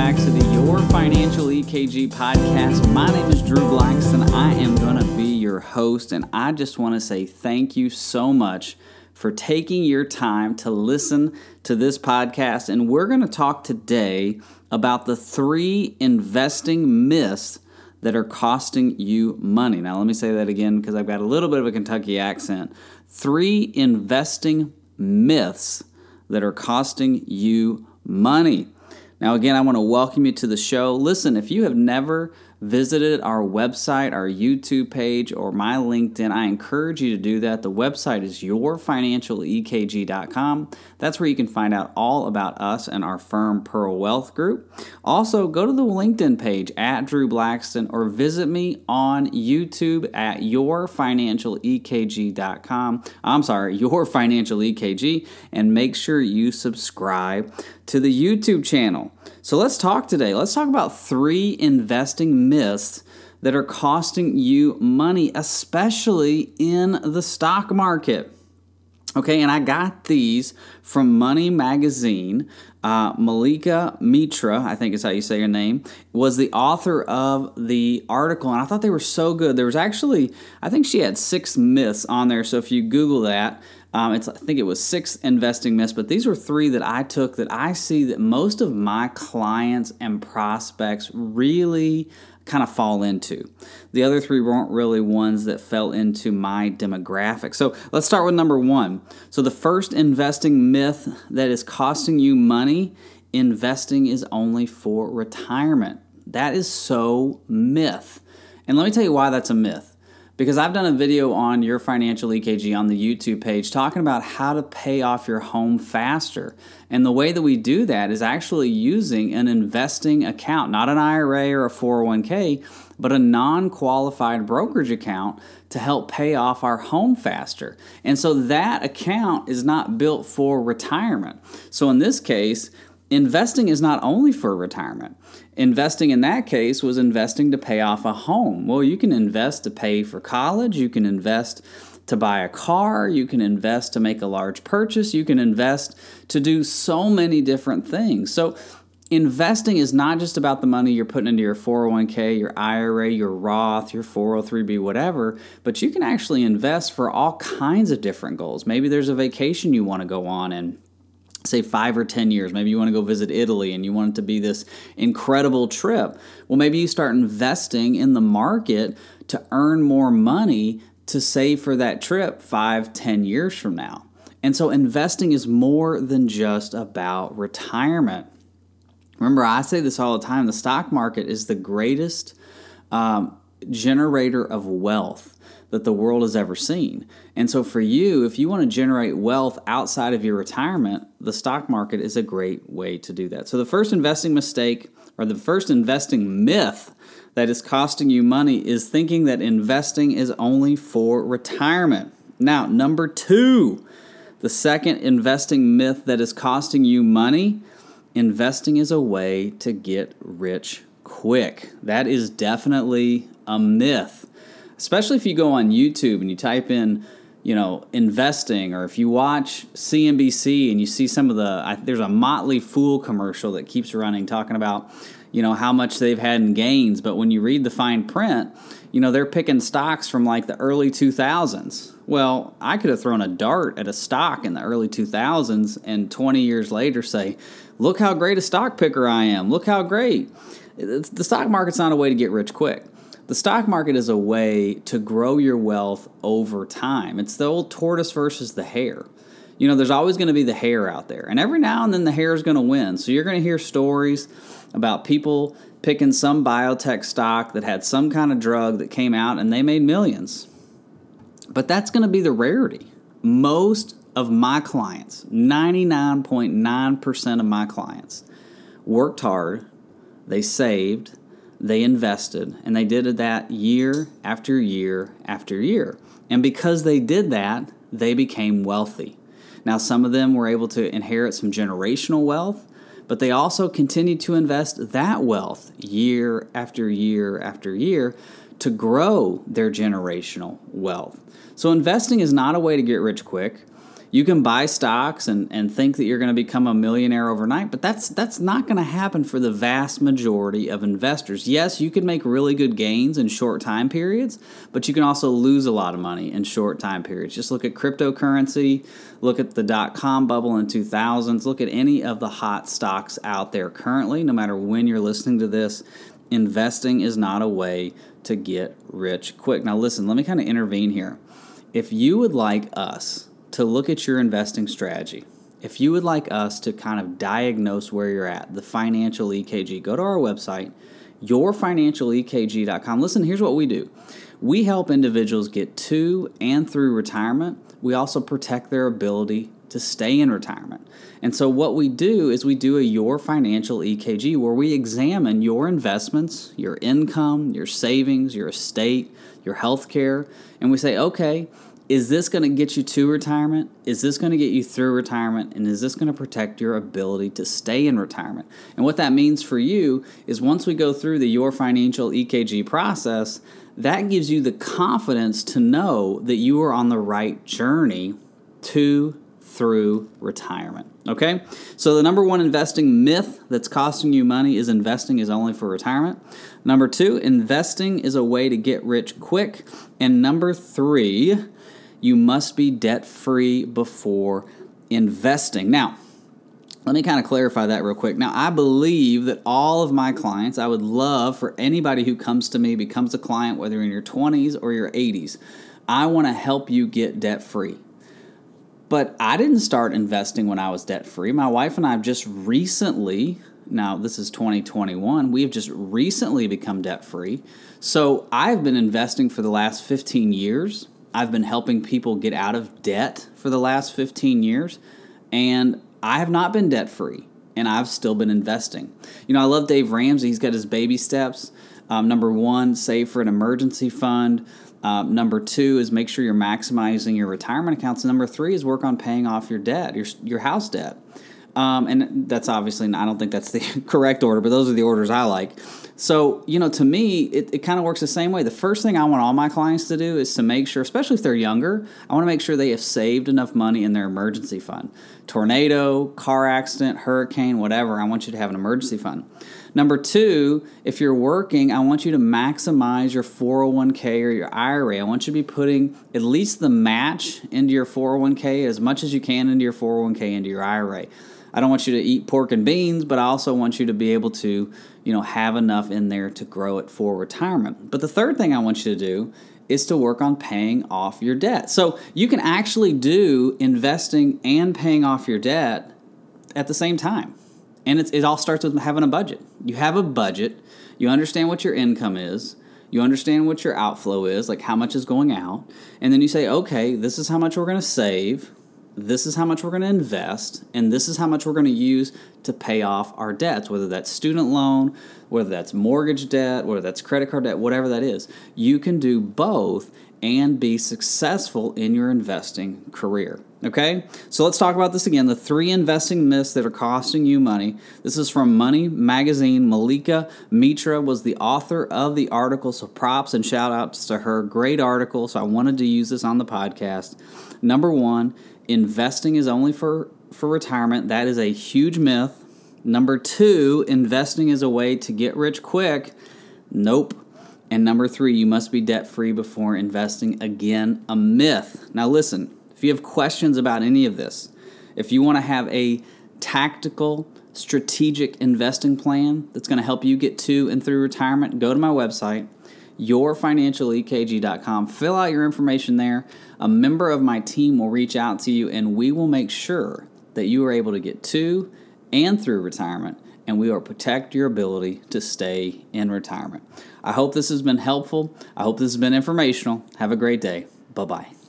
back to the Your Financial EKG podcast. My name is Drew Blackston. I am going to be your host, and I just want to say thank you so much for taking your time to listen to this podcast. And we're going to talk today about the three investing myths that are costing you money. Now, let me say that again because I've got a little bit of a Kentucky accent. Three investing myths that are costing you money. Now, again, I want to welcome you to the show. Listen, if you have never visited our website, our YouTube page, or my LinkedIn, I encourage you to do that. The website is yourfinancialekg.com. That's where you can find out all about us and our firm, Pearl Wealth Group. Also, go to the LinkedIn page at Drew Blackston or visit me on YouTube at yourfinancialekg.com. I'm sorry, Your Financial EKG, and make sure you subscribe to the YouTube channel. So let's talk today. Let's talk about three investing myths that are costing you money, especially in the stock market. Okay, and I got these from Money Magazine. Uh, Mallika Mitra, I think is how you say your name, was the author of the article, and I thought they were so good. There was actually, I think she had six myths on there. So if you Google that, um, it's I think it was six investing myths, but these were three that I took that I see that most of my clients and prospects really kind of fall into. The other three weren't really ones that fell into my demographic. So let's start with number one. So the first investing myth that is costing you money investing is only for retirement. That is so myth. And let me tell you why that's a myth because I've done a video on your financial EKG on the YouTube page talking about how to pay off your home faster. And the way that we do that is actually using an investing account, not an IRA or a 401k, but a non qualified brokerage account to help pay off our home faster. And so that account is not built for retirement. So in this case, investing is not only for retirement. Investing in that case was investing to pay off a home. Well, you can invest to pay for college, you can invest to buy a car, you can invest to make a large purchase, you can invest to do so many different things. So, investing is not just about the money you're putting into your 401k, your IRA, your Roth, your 403b, whatever, but you can actually invest for all kinds of different goals. Maybe there's a vacation you want to go on and say five or 10 years. Maybe you want to go visit Italy and you want it to be this incredible trip. Well, maybe you start investing in the market to earn more money to save for that trip five, ten years from now. And so investing is more than just about retirement. Remember, I say this all the time the stock market is the greatest um, generator of wealth that the world has ever seen. And so, for you, if you want to generate wealth outside of your retirement, the stock market is a great way to do that. So, the first investing mistake or the first investing myth that is costing you money is thinking that investing is only for retirement. Now, number two, the second investing myth that is costing you money investing is a way to get rich quick. That is definitely a myth especially if you go on YouTube and you type in, you know, investing, or if you watch CNBC and you see some of the, I, there's a Motley Fool commercial that keeps running talking about, you know, how much they've had in gains. But when you read the fine print, you know, they're picking stocks from like the early 2000s. Well, I could have thrown a dart at a stock in the early 2000s and 20 years later say, look how great a stock picker I am. Look how great. The stock market's not a way to get rich quick. The stock market is a way to grow your wealth over time. It's the old tortoise versus the hare. You know, there's always going to be the hare out there, and every now and then the hare is going to win. So you're going to hear stories about people picking some biotech stock that had some kind of drug that came out and they made millions. But that's going to be the rarity. Most of my clients, 99.9% of my clients, worked hard, they saved, they invested and they did that year after year after year. And because they did that, they became wealthy. Now, some of them were able to inherit some generational wealth, but they also continued to invest that wealth year after year after year to grow their generational wealth. So, investing is not a way to get rich quick. You can buy stocks and, and think that you're going to become a millionaire overnight, but that's that's not going to happen for the vast majority of investors. Yes, you can make really good gains in short time periods, but you can also lose a lot of money in short time periods. Just look at cryptocurrency, look at the dot com bubble in 2000s, look at any of the hot stocks out there currently, no matter when you're listening to this. Investing is not a way to get rich quick. Now, listen, let me kind of intervene here. If you would like us to look at your investing strategy, if you would like us to kind of diagnose where you're at, the financial EKG, go to our website, yourfinancialekg.com. Listen, here's what we do we help individuals get to and through retirement. We also protect their ability to stay in retirement. And so, what we do is we do a Your Financial EKG where we examine your investments, your income, your savings, your estate, your health care, and we say, okay, is this going to get you to retirement? Is this going to get you through retirement? And is this going to protect your ability to stay in retirement? And what that means for you is once we go through the Your Financial EKG process, that gives you the confidence to know that you are on the right journey to through retirement. Okay? So, the number one investing myth that's costing you money is investing is only for retirement. Number two, investing is a way to get rich quick. And number three, you must be debt free before investing. Now, let me kind of clarify that real quick. Now, I believe that all of my clients, I would love for anybody who comes to me, becomes a client, whether in your 20s or your 80s, I want to help you get debt free. But I didn't start investing when I was debt free. My wife and I have just recently, now this is 2021, we have just recently become debt free. So I've been investing for the last 15 years. I've been helping people get out of debt for the last 15 years, and I have not been debt free, and I've still been investing. You know, I love Dave Ramsey. He's got his baby steps. Um, number one, save for an emergency fund. Um, number two is make sure you're maximizing your retirement accounts. Number three is work on paying off your debt, your your house debt. Um, and that's obviously, I don't think that's the correct order, but those are the orders I like. So, you know, to me, it, it kind of works the same way. The first thing I want all my clients to do is to make sure, especially if they're younger, I want to make sure they have saved enough money in their emergency fund. Tornado, car accident, hurricane, whatever, I want you to have an emergency fund. Number two, if you're working, I want you to maximize your 401k or your IRA. I want you to be putting at least the match into your 401k as much as you can into your 401k into your IRA. I don't want you to eat pork and beans, but I also want you to be able to you know, have enough in there to grow it for retirement. But the third thing I want you to do is to work on paying off your debt. So you can actually do investing and paying off your debt at the same time. And it all starts with having a budget. You have a budget, you understand what your income is, you understand what your outflow is, like how much is going out, and then you say, okay, this is how much we're going to save this is how much we're going to invest, and this is how much we're going to use to pay off our debts, whether that's student loan, whether that's mortgage debt, whether that's credit card debt, whatever that is. You can do both and be successful in your investing career. Okay? So let's talk about this again. The three investing myths that are costing you money. This is from Money Magazine. Mallika Mitra was the author of the article. So props and shout outs to her. Great article. So I wanted to use this on the podcast. Number one, investing is only for, for retirement. That is a huge myth. Number two, investing is a way to get rich quick. Nope. And number three, you must be debt free before investing. Again, a myth. Now, listen, if you have questions about any of this, if you want to have a tactical, strategic investing plan that's going to help you get to and through retirement, go to my website, yourfinancialekg.com. Fill out your information there. A member of my team will reach out to you and we will make sure that you are able to get to and through retirement and we will protect your ability to stay in retirement. I hope this has been helpful. I hope this has been informational. Have a great day. Bye bye.